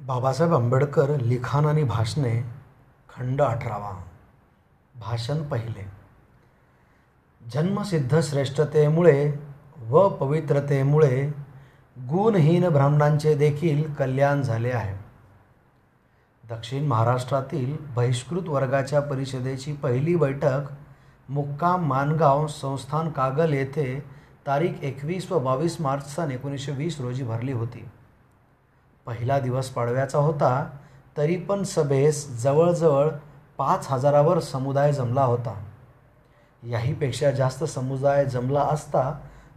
बाबासाहेब आंबेडकर लिखाण आणि भाषणे खंड अठरावा. भाषण पहिले. जन्मसिद्ध श्रेष्ठतेमुळे व पवित्रतेमुळे गुणहीन ब्राह्मणांचे देखील कल्याण झाले आहे. दक्षिण महाराष्ट्रातील बहिष्कृत वर्गाच्या परिषदेची पहिली बैठक मुक्काम मानगाव संस्थान कागल येथे तारीख एकवीस व बावीस मार्च सन एकोणीसशे वीस रोजी भरली होती. पहिला दिवस पाडव्याचा होता तरी पण सभेस जवळजवळ पाच हजारावर समुदाय जमला होता. याहीपेक्षा जास्त समुदाय जमला असता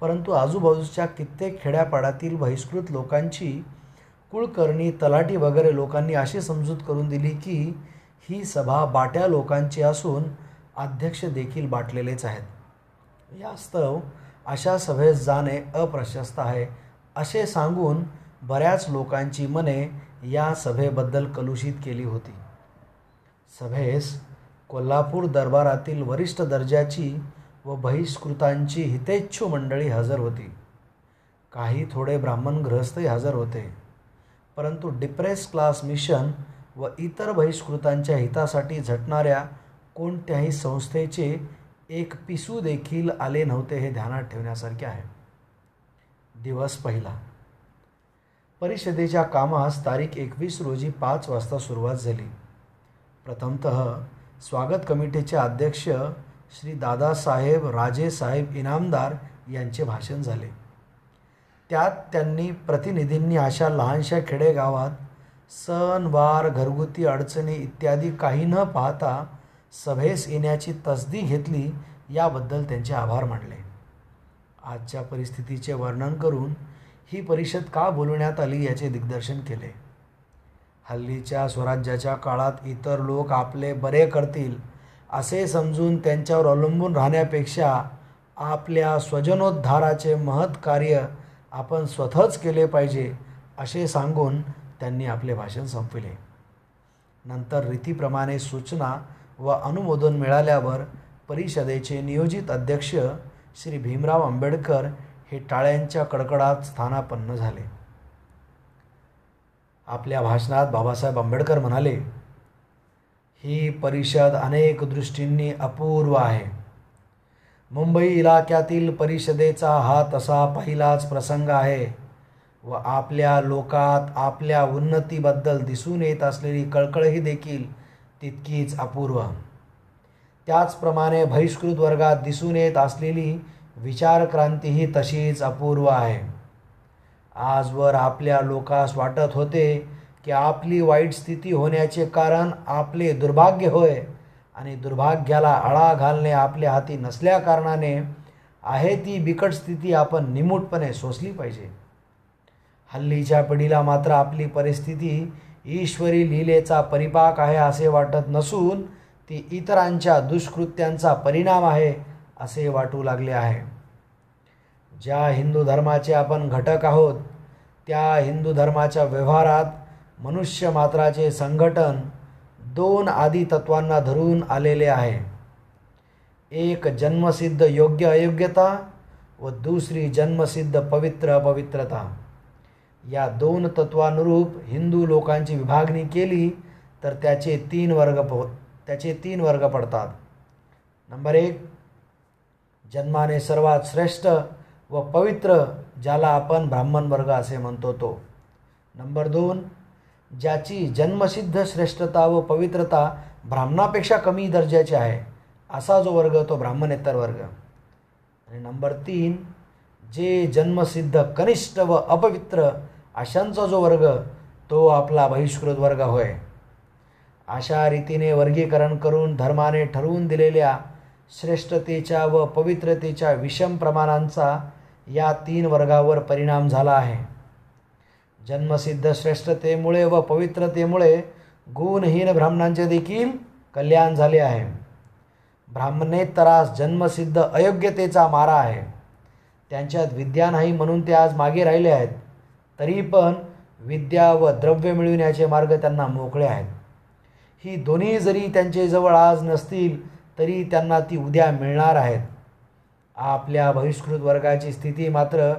परंतु आजूबाजूच्या कित्येक खेड्यापाड्यातील बहिष्कृत लोकांची कुळकर्णी तलाठी वगैरे लोकांनी अशी समजूत करून दिली की ही सभा बाट्या लोकांची असून अध्यक्ष देखील बाटलेलेच आहेत. यास्तव अशा सभेस जाणे अप्रशस्त आहे असे सांगून बऱ्याच लोकांची मने या सभेबद्दल कलुषित केली होती. सभेस कोल्हापूर दरबारातील वरिष्ठ दर्जाची व बहिष्कृतांची हितेच्छू मंडळी हजर होती. काही थोडे ब्राह्मण गृहस्थही हजर होते. परंतु डिप्रेस क्लास मिशन व इतर बहिष्कृतांच्या हितासाठी झटणाऱ्या कोणत्याही संस्थेचे एक पिसू देखील आले नव्हते हे ध्यानात ठेवण्यासारखे आहे. दिवस पहिला. परिषदेच्या कामास तारीख एकवीस रोजी पाच वाजता सुरुवात झाली. प्रथमत स्वागत कमिटीचे अध्यक्ष श्री दादासाहेब राजेसाहेब इनामदार यांचे भाषण झाले. त्यात त्यांनी प्रतिनिधींनी अशा लहानशा खेडेगावात सण वार घरगुती अडचणी इत्यादी काही न पाहता सभेस येण्याची तसदी घेतली याबद्दल त्यांचे आभार मानले. आजच्या परिस्थितीचे वर्णन करून ही परिषद का बोलवण्यात आली याचे दिग्दर्शन केले. हल्लीच्या स्वराज्याच्या काळात इतर लोक आपले बरे करतील असे समजून त्यांच्यावर अवलंबून राहण्यापेक्षा आपल्या स्वजनोद्धाराचे महत् कार्य आपण स्वतःच केले पाहिजे असे सांगून त्यांनी आपले भाषण संपविले. नंतर रीतीप्रमाणे सूचना व अनुमोदन मिळाल्यावर परिषदेचे नियोजित अध्यक्ष श्री भीमराव आंबेडकर हे टाळ्यांच्या कडकडात स्थानापन्न झाले. आपल्या भाषणात बाबासाहेब आंबेडकर म्हणाले ही परिषद अनेक दृष्टींनी अपूर्व आहे. मुंबई इलाक्यातील परिषदेचा हा तसा पहिलाच प्रसंग आहे व आपल्या लोकात आपल्या उन्नतीबद्दल दिसून येत असलेली कळकळही देखील तितकीच अपूर्व. त्याचप्रमाणे बहिष्कृत वर्गात दिसून येत असलेली विचारक्रांती ही तशीच अपूर्व आहे. आजवर आपल्या लोकास वाटत होते की आपली वाईट स्थिती होण्याचे कारण आपले दुर्भाग्य होय आणि दुर्भाग्याला आळा घालणे आपल्या हाती नसल्या कारणाने आहे ती बिकट स्थिती आपण निमूटपणे सोसली पाहिजे. हल्लीच्या पिढीला मात्र आपली परिस्थिती ईश्वरी लीलेचा परिपाक आहे असे वाटत नसून ती इतरांच्या दुष्कृत्यांचा परिणाम आहे असे वाटू लागले आहे. ज्या हिंदू धर्माचे आपण घटक आहोत त्या हिंदू धर्माच्या व्यवहारात मनुष्य मात्राचे संघटन दोन आदी तत्वांना धरून आलेले आहे. एक जन्मसिद्ध योग्य अयोग्यता व दुसरी जन्मसिद्ध पवित्र अपवित्रता. या दोन तत्वानुरूप हिंदू लोकांची विभागणी केली तर त्याचे तीन वर्ग त्याचे तीन वर्ग पडतात. नंबर एक जन्माने सर्वात श्रेष्ठ व पवित्र ज्याला आपण ब्राह्मण वर्ग असे म्हणतो तो. नंबर दोन ज्याची जन्मसिद्ध श्रेष्ठता व पवित्रता ब्राह्मणापेक्षा कमी दर्जाची आहे असा जो वर्ग तो ब्राह्मणेतर वर्ग. आणि नंबर तीन जे जन्मसिद्ध कनिष्ठ व अपवित्र अशांचा जो वर्ग तो आपला बहिष्कृत वर्ग होय. अशा रीतीने वर्गीकरण करून धर्माने ठरवून दिलेल्या श्रेष्ठतेच्या व पवित्रतेच्या विषम प्रमाणांचा या तीन वर्गावर परिणाम झाला आहे. जन्मसिद्ध श्रेष्ठतेमुळे व पवित्रतेमुळे गुणहीन ब्राह्मणांचे देखील कल्याण झाले आहे. ब्राह्मणेतरास जन्मसिद्ध अयोग्यतेचा मारा आहे. त्यांच्यात विद्या नाही म्हणून ते आज मागे राहिले आहेत. तरी पण विद्या व द्रव्य मिळविण्याचे मार्ग त्यांना मोकळे आहेत. ही दोन्ही जरी त्यांचे जवळ आज नसतील तरी त्यांना ती उद्या मिळणार आहेत. आपल्या बहिष्कृत वर्गाची स्थिती मात्र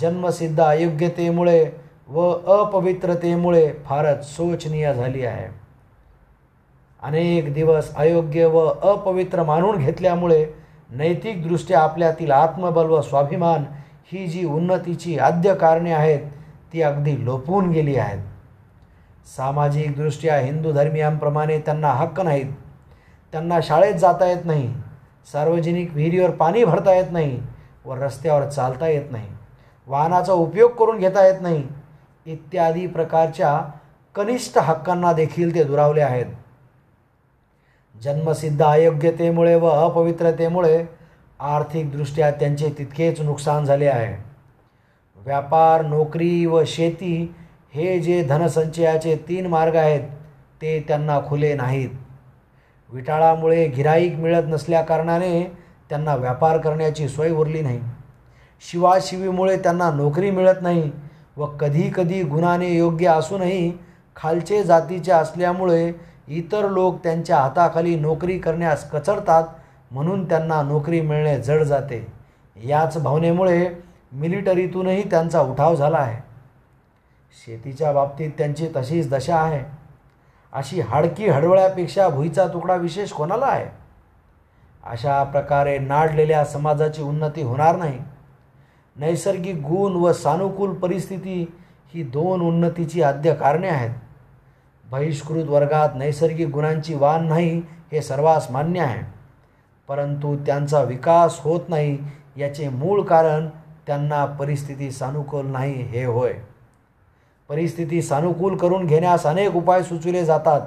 जन्मसिद्ध अयोग्यतेमुळे व अपवित्रतेमुळे फारच शोचनीय झाली आहे. अनेक दिवस अयोग्य व अपवित्र मानून घेतल्यामुळे नैतिकदृष्ट्या आपल्यातील आत्मबल व स्वाभिमान ही जी उन्नतीची आद्य कारणे आहेत ती अगदी लोपून गेली आहेत. सामाजिकदृष्ट्या हिंदू धर्मियांप्रमाणे त्यांना हक्क नाहीत. त्यांना शाळेत जाता येत नाही. सार्वजनिक विहिरीवर पाणी भरता येत नाही व रस्त्यावर चालता येत नाही. वाहनाचा उपयोग करून घेता येत नाही. इत्यादी प्रकारच्या कनिष्ठ हक्कांना देखील ते दुरावले आहेत. जन्मसिद्ध अयोग्यतेमुळे व अपवित्रतेमुळे आर्थिकदृष्ट्या त्यांचे तितकेच नुकसान झाले आहे. व्यापार नोकरी व शेती हे जे धनसंचयाचे तीन मार्ग आहेत ते त्यांना खुले नाहीत. विटाळामुळे गिराईक मिळत नसल्याकारणाने त्यांना व्यापार करण्याची सोय उरली नाही. शिवाशिवीमुळे त्यांना नोकरी मिळत नाही व कधीकधी गुणाने योग्य असूनही खालचे जातीचे असल्यामुळे इतर लोक त्यांच्या हाताखाली नोकरी करण्यास कचरतात म्हणून त्यांना नोकरी मिळणे जड जाते. याच भावनेमुळे मिलिटरीतूनही त्यांचा उठाव झाला आहे. शेतीच्या बाबतीत त्यांची तशीच दशा आहे. अशी हाडकी हडवळ्यापेक्षा भुईचा तुकडा विशेष कोणाला आहे? अशा प्रकारे नाडलेल्या समाजाची उन्नती होणार नाही. नैसर्गिक गुण व सानुकूल परिस्थिती ही दोन उन्नतीची आद्य कारणे आहेत. बहिष्कृत वर्गात नैसर्गिक गुणांची वाण नाही हे सर्वांस मान्य आहे. परंतु त्यांचा विकास होत नाही याचे मूळ कारण त्यांना परिस्थिती सानुकूल नाही हे होय. परिस्थिती सानुकूल करून घेण्यास अनेक उपाय सुचविले जातात.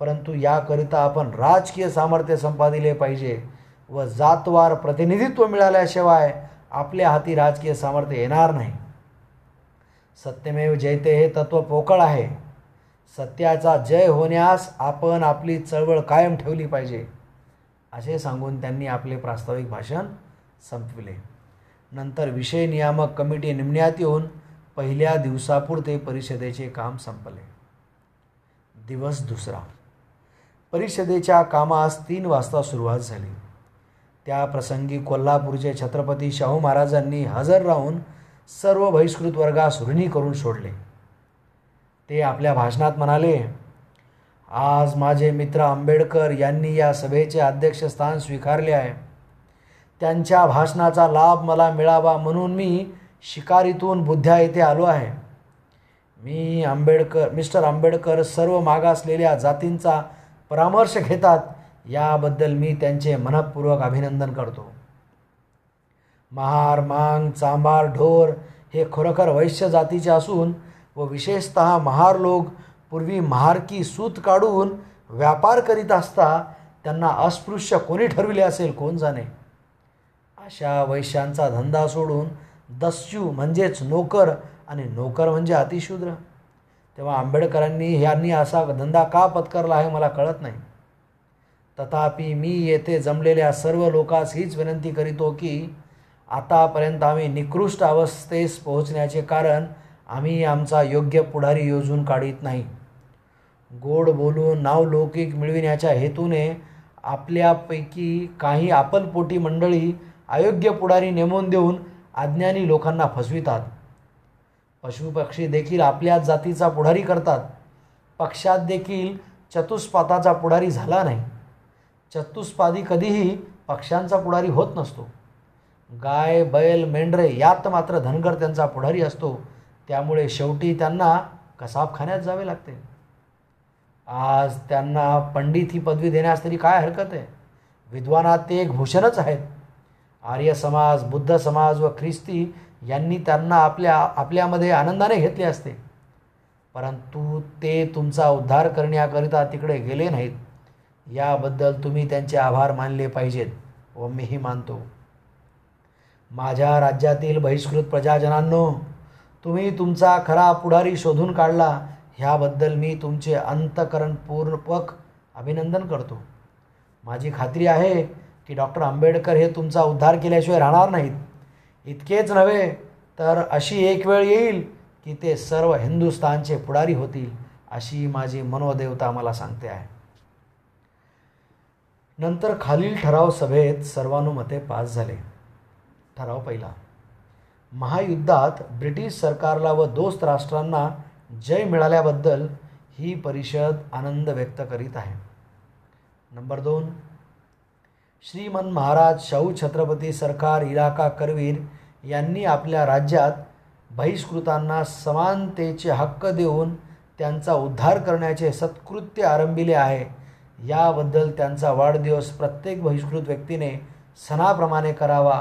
परंतु याकरिता आपण राजकीय सामर्थ्य संपादिले पाहिजे व जातवार प्रतिनिधित्व मिळाल्याशिवाय आपल्या हाती राजकीय सामर्थ्य येणार नाही. सत्यमेव जयते हे तत्त्व पोकळ आहे. सत्याचा जय होण्यास आपण आपली चळवळ कायम ठेवली पाहिजे असे सांगून त्यांनी आपले प्रास्ताविक भाषण संपविले. नंतर विषय नियामक कमिटी नेमण्यात येऊन पहिल्या दिवसापुरते परिषदेचे काम संपले. दिवस दुसरा. परिषदेच्या कामास तीन वाजता सुरुवात झाली. त्या प्रसंगी कोल्हापूरचे छत्रपती शाहू महाराजांनी हजर राहून सर्व बहिष्कृत वर्गास ऋणी करून सोडले. ते आपल्या भाषणात म्हणाले आज माझे मित्र आंबेडकर यांनी या सभेचे अध्यक्षस्थान स्वीकारले आहे. त्यांच्या भाषणाचा लाभ मला मिळावा म्हणून मी शिकारीतून बुद्ध्या येथे आलो आहे. मी आंबेडकर मिस्टर आंबेडकर सर्व मागासलेल्या जातींचा परामर्श घेतात याबद्दल मी त्यांचे मनपूर्वक अभिनंदन करतो. महार मांग चांबार ढोर हे खरोखर वैश्य जातीचे असून व विशेषत महार लोक पूर्वी महारकी सूत काढून व्यापार करीत असता त्यांना अस्पृश्य कोणी ठरविले असेल कोण जाणे? अशा वैश्यांचा धंदा सोडून दस्यू म्हणजेच नोकर आणि नोकर म्हणजे अतिशूद्र. तेव्हा आंबेडकरांनी ह्यांनी असा धंदा का पत्करला आहे मला कळत नाही. तथापि मी येथे जमलेल्या सर्व लोकास हीच विनंती करीतो की आतापर्यंत आम्ही निकृष्ट अवस्थेस पोहोचण्याचे कारण आम्ही आमचा योग्य पुढारी योजून काढीत नाही. गोड बोलून नावलौकिक मिळविण्याच्या हेतूने आपल्यापैकी काही आपलपोटी मंडळी अयोग्य पुढारी नेमून देऊन अज्ञानी लोकांना फसवितात. पशुपक्षी देखील आपल्या जातीचा पुढारी करतात. पक्षात देखील चतुष्पाताचा पुढारी झाला नाही. चतुष्पादी कधीही पक्ष्यांचा पुढारी होत नसतो. गाय बैल मेंढरे यात मात्र धनगर त्यांचा पुढारी असतो. त्यामुळे शेवटी त्यांना कसाबखान्यात जावे लागते. आज त्यांना पंडित ही पदवी देण्यास तरी काय हरकत आहे? विद्वानात ते एक भूषणच आहेत. आर्य समाज बुद्ध समाज व ख्रिस्ती यांनी त्यांना आपल्या आपल्यामध्ये आनंदाने घेतले असते. परंतु ते तुमचा उद्धार करण्याकरिता तिकडे गेले नाहीत. याबद्दल तुम्ही त्यांचे आभार मानले पाहिजेत व मीही मानतो. माझ्या राज्यातील बहिष्कृत प्रजाजनांनो तुम्ही तुमचा खरा पुढारी शोधून काढला ह्याबद्दल मी तुमचे अंतकरणपूर्वक अभिनंदन करतो. माझी खात्री आहे की डॉक्टर आंबेडकर हे तुमचा उद्धार केल्याशिवाय राहणार नाहीत. इतकेच नव्हे तर अशी एक वेळ येईल की ते सर्व हिंदुस्थानचे पुढारी होतील अशी माझी मनोदेवता मला सांगते आहे. नंतर खालील ठराव सभेत सर्वानुमते पास झाले. ठराव पहिला. महायुद्धात ब्रिटिश सरकारला व दोस्त राष्ट्रांना जय मिळाल्याबद्दल ही परिषद आनंद व्यक्त करीत आहे. नंबर दोन. श्रीमन महाराज शाहू छत्रपती सरकार इलाका करवीर यांनी आपल्या राज्यात बहिष्कृतांना समानतेचे हक्क देऊन त्यांचा उद्धार करण्याचे सत्कृत्य आरंभिले आहे. याबद्दल त्यांचा वाढदिवस प्रत्येक बहिष्कृत व्यक्तीने सणाप्रमाणे करावा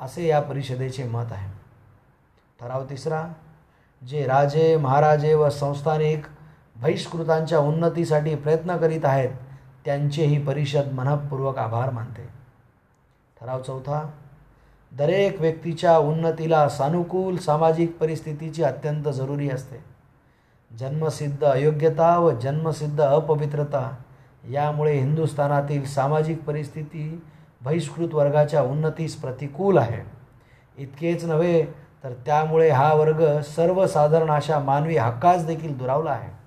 असे या परिषदेचे मत आहे. ठराव तिसरा जे राजे महाराजे व संस्थानिक बहिष्कृतांच्या उन्नतीसाठी प्रयत्न करीत आहेत त्यांचे ही परिषद मनपूर्वक आभार मानते. ठराव चौथा दरेक व्यक्तीच्या उन्नतीला सानुकूल सामाजिक परिस्थितीची अत्यंत जरुरी असते. जन्मसिद्ध अयोग्यता व जन्मसिद्ध अपवित्रता यामुळे हिंदुस्थानातील सामाजिक परिस्थिती बहिष्कृत वर्गाच्या उन्नतीस प्रतिकूल आहे. इतकेच नव्हे तर त्यामुळे हा वर्ग सर्वसाधारण अशा मानवी हक्कास देखील दुरावला आहे.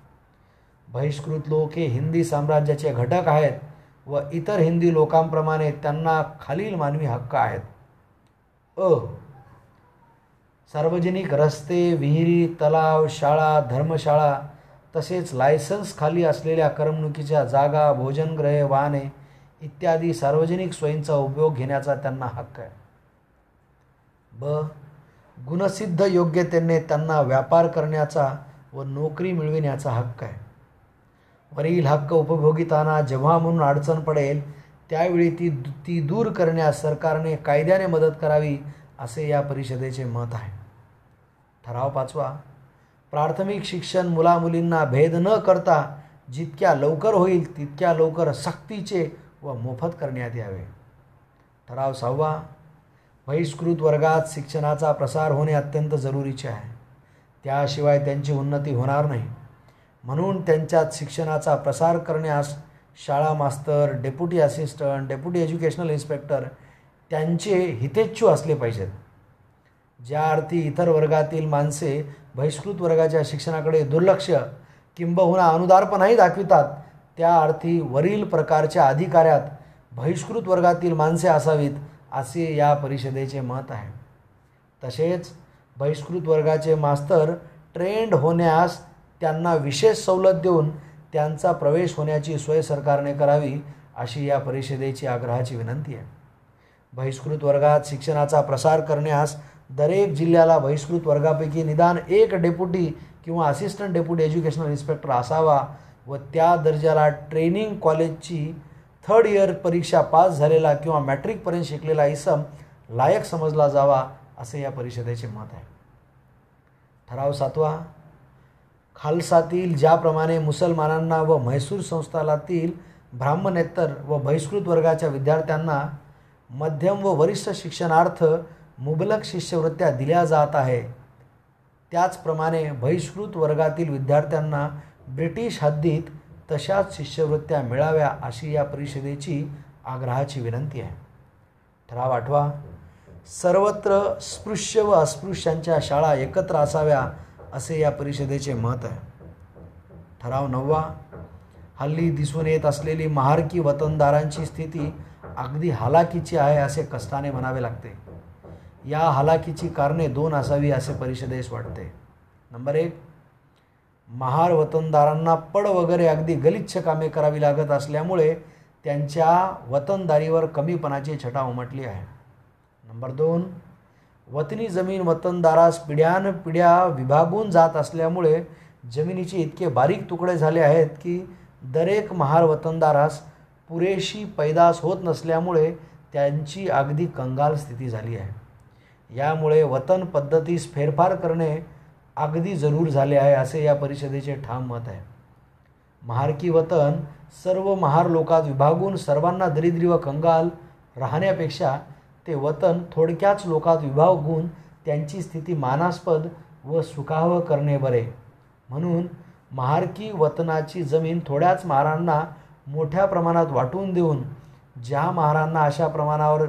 बहिष्कृत लोक हे हिंदी साम्राज्याचे घटक आहेत व इतर हिंदी लोकांप्रमाणे त्यांना खालील मानवी हक्क आहेत. अ. सार्वजनिक रस्ते विहिरी तलाव शाळा धर्मशाळा तसेच लायसन्स खाली असलेल्या करमणुकीच्या जागा भोजनग्रहे वाहने इत्यादी सार्वजनिक सोयींचा उपयोग घेण्याचा त्यांना हक्क आहे. ब. गुणसिद्ध योग्यतेने त्यांना व्यापार करण्याचा व नोकरी मिळविण्याचा हक्क आहे. वरील हक्क उपभोगितांना जेव्हा म्हणून अडचण पडेल त्यावेळी ती ती दूर करण्यास सरकारने कायद्याने मदत करावी असे या परिषदेचे मत आहे. ठराव पाचवा प्राथमिक शिक्षण मुलामुलींना भेद न करता जितक्या लवकर होईल तितक्या लवकर सक्तीचे व मोफत करण्यात यावे. ठराव सहावा बहिष्कृत वर्गात शिक्षणाचा प्रसार होणे अत्यंत जरुरीचे आहे. त्याशिवाय त्यांची उन्नती होणार नाही. म्हणून त्यांच्यात शिक्षणाचा प्रसार करण्यास शाळा मास्तर deputy assistant deputy educational inspector त्यांचे हितेच्छू असले पाहिजेत. ज्या अर्थी इतर वर्गातील माणसे बहिष्कृत वर्गाच्या शिक्षणाकडे दुर्लक्ष किंबहुना अनुदारपणाही दाखवितात त्या अर्थी वरील प्रकारच्या अधिकाऱ्यात बहिष्कृत वर्गातील माणसे असावीत असे या परिषदेचे मत आहे. तसेच बहिष्कृत वर्गाचे मास्तर ट्रेंड होण्यास त्यांना विशेष सवलत देऊन त्यांचा प्रवेश होण्याची सोय सरकारने करावी अशी या परिषदेची आग्रहाची विनंती आहे. बहिष्कृत वर्गात शिक्षणाचा प्रसार करण्यास दरेक जिल्ह्याला बहिष्कृत वर्गापैकी निदान एक डेप्युटी किंवा असिस्टंट डेप्युटी एज्युकेशनल इन्स्पेक्टर असावा व त्या दर्जाला ट्रेनिंग कॉलेजची थर्ड इयर परीक्षा पास झालेला किंवा मॅट्रिकपर्यंत शिकलेला इसम लायक समजला जावा असे या परिषदेचे मत आहे. ठराव सातवा खालसातील ज्याप्रमाणे मुसलमानांना व म्हैसूर संस्थानातील ब्राह्मणेतर व बहिष्कृत वर्गाच्या विद्यार्थ्यांना मध्यम व वरिष्ठ शिक्षणार्थ मुबलक शिष्यवृत्त्या दिल्या जात आहे. त्याचप्रमाणे बहिष्कृत वर्गातील विद्यार्थ्यांना ब्रिटिश हद्दीत तशाच शिष्यवृत्त्या मिळाव्या अशी या परिषदेची आग्रहाची विनंती आहे. ठराव आठवा. सर्वत्र स्पृश्य व अस्पृश्यांच्या शाळा एकत्र असाव्या असे या परिषदेचे मत आहे. ठराव नववा हल्ली दिसून येत असलेली महारकी वतनदारांची स्थिती अगदी हालाकीची आहे असे कष्टाने म्हणावे लागते. या हालाकीची कारणे दोन असावी असे परिषदेस वाटते. नंबर एक महार वतनदारांना पड वगैरे अगदी गलिच्छ कामे करावी लागत असल्यामुळे त्यांच्या वतनदारीवर कमीपणाची छटा उमटली आहे. नंबर दोन वतनी जमीन वतनदारास पिढ्यान पिढ्या विभागून जात असल्यामुळे जमिनीचे इतके बारीक तुकडे झाले आहेत की दरेक महार वतनदारास पुरेशी पैदास होत नसल्यामुळे त्यांची अगदी कंगाल स्थिती झाली आहे. यामुळे वतन पद्धतीस फेरफार करणे अगदी जरूर झाले आहे असे या परिषदेचे ठाम मत आहे. महारकी वतन सर्व महार लोकात विभागून सर्वांना दरिद्री व कंगाल राहण्यापेक्षा ते वतन थोडक्याच लोकात विभागून त्यांची स्थिती मानास्पद व सुखावह करणे बरे. म्हणून महारकी वतनाची जमीन थोड्याच महारांना मोठ्या प्रमाणात वाटून देऊन ज्या महारांना अशा प्रमाणावर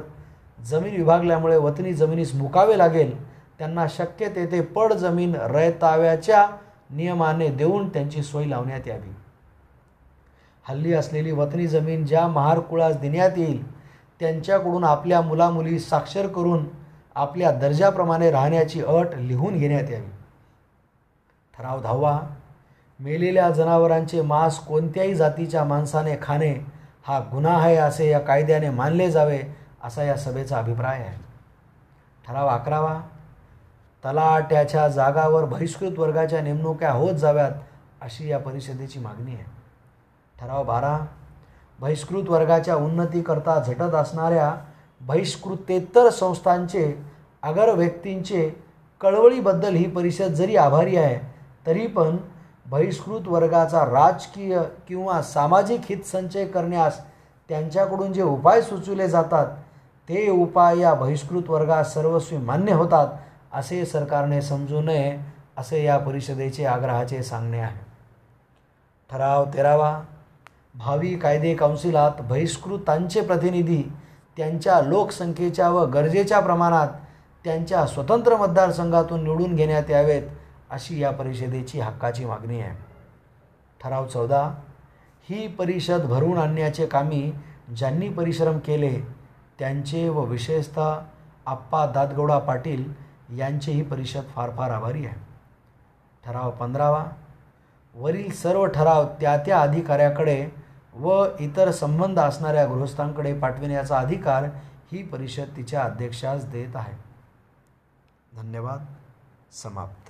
जमीन विभागल्यामुळे वतनी जमिनीस मुकावे लागेल त्यांना शक्य तेथे पड जमीन रयताव्याच्या नियमाने देऊन त्यांची सोय लावण्यात यावी. हल्ली असलेली वतनी जमीन ज्या महारकुळास देण्यात येईल त्यांच्याकडून आपल्या मुलामुली साक्षर करून आपल्या दर्जाप्रमाणे राहण्याची अट लिहून घेण्यात यावी. ठराव धावा. मेलेल्या जनावरांचे मांस कोणत्याही जातीच्या माणसाने खाणे हा गुन्हा आहे असे या कायद्याने मानले जावे असा या सभेचा अभिप्राय आहे. ठराव अकरावा. तलाट्याच्या जागावर बहिष्कृत वर्गाच्या नेमणुक्या होत जाव्यात अशी या परिषदेची मागणी आहे. ठराव बारा. बहिष्कृत वर्गाच्या उन्नतीकरता झटत असणाऱ्या बहिष्कृतेतर संस्थांचे अगर व्यक्तींचे कळवळीबद्दल ही परिषद जरी आभारी आहे तरी पण बहिष्कृत वर्गाचा राजकीय किंवा सामाजिक हित संचय करण्यास त्यांच्याकडून जे उपाय सुचवले जातात ते उपाय या बहिष्कृत वर्गात सर्वस्वी मान्य होतात असे सरकारने समजू नये असे या परिषदेचे आग्रहाचे सांगणे आहे. ठराव तेरावा. भावी कायदे काउन्सिलात बहिष्कृतांचे प्रतिनिधी त्यांच्या लोकसंख्येच्या व गरजेच्या प्रमाणात त्यांच्या स्वतंत्र मतदारसंघातून निवडून घेण्यात यावेत अशी या परिषदेची हक्काची मागणी आहे. ठराव चौदा ही परिषद भरून आणण्याचे कामी ज्यांनी परिश्रम केले त्यांचे व विशेषतः आप्पा दादगौडा पाटील यांचे ही परिषद फार फार आभारी आहे. ठराव पंधरावा वरील सर्व ठराव त्या त्या अधिकाऱ्याकडे व इतर संबंध असणाऱ्या गृहस्थांकडे पाठविण्याचा अधिकार ही परिषद तिच्या अध्यक्षास देत आहे. धन्यवाद. समाप्त.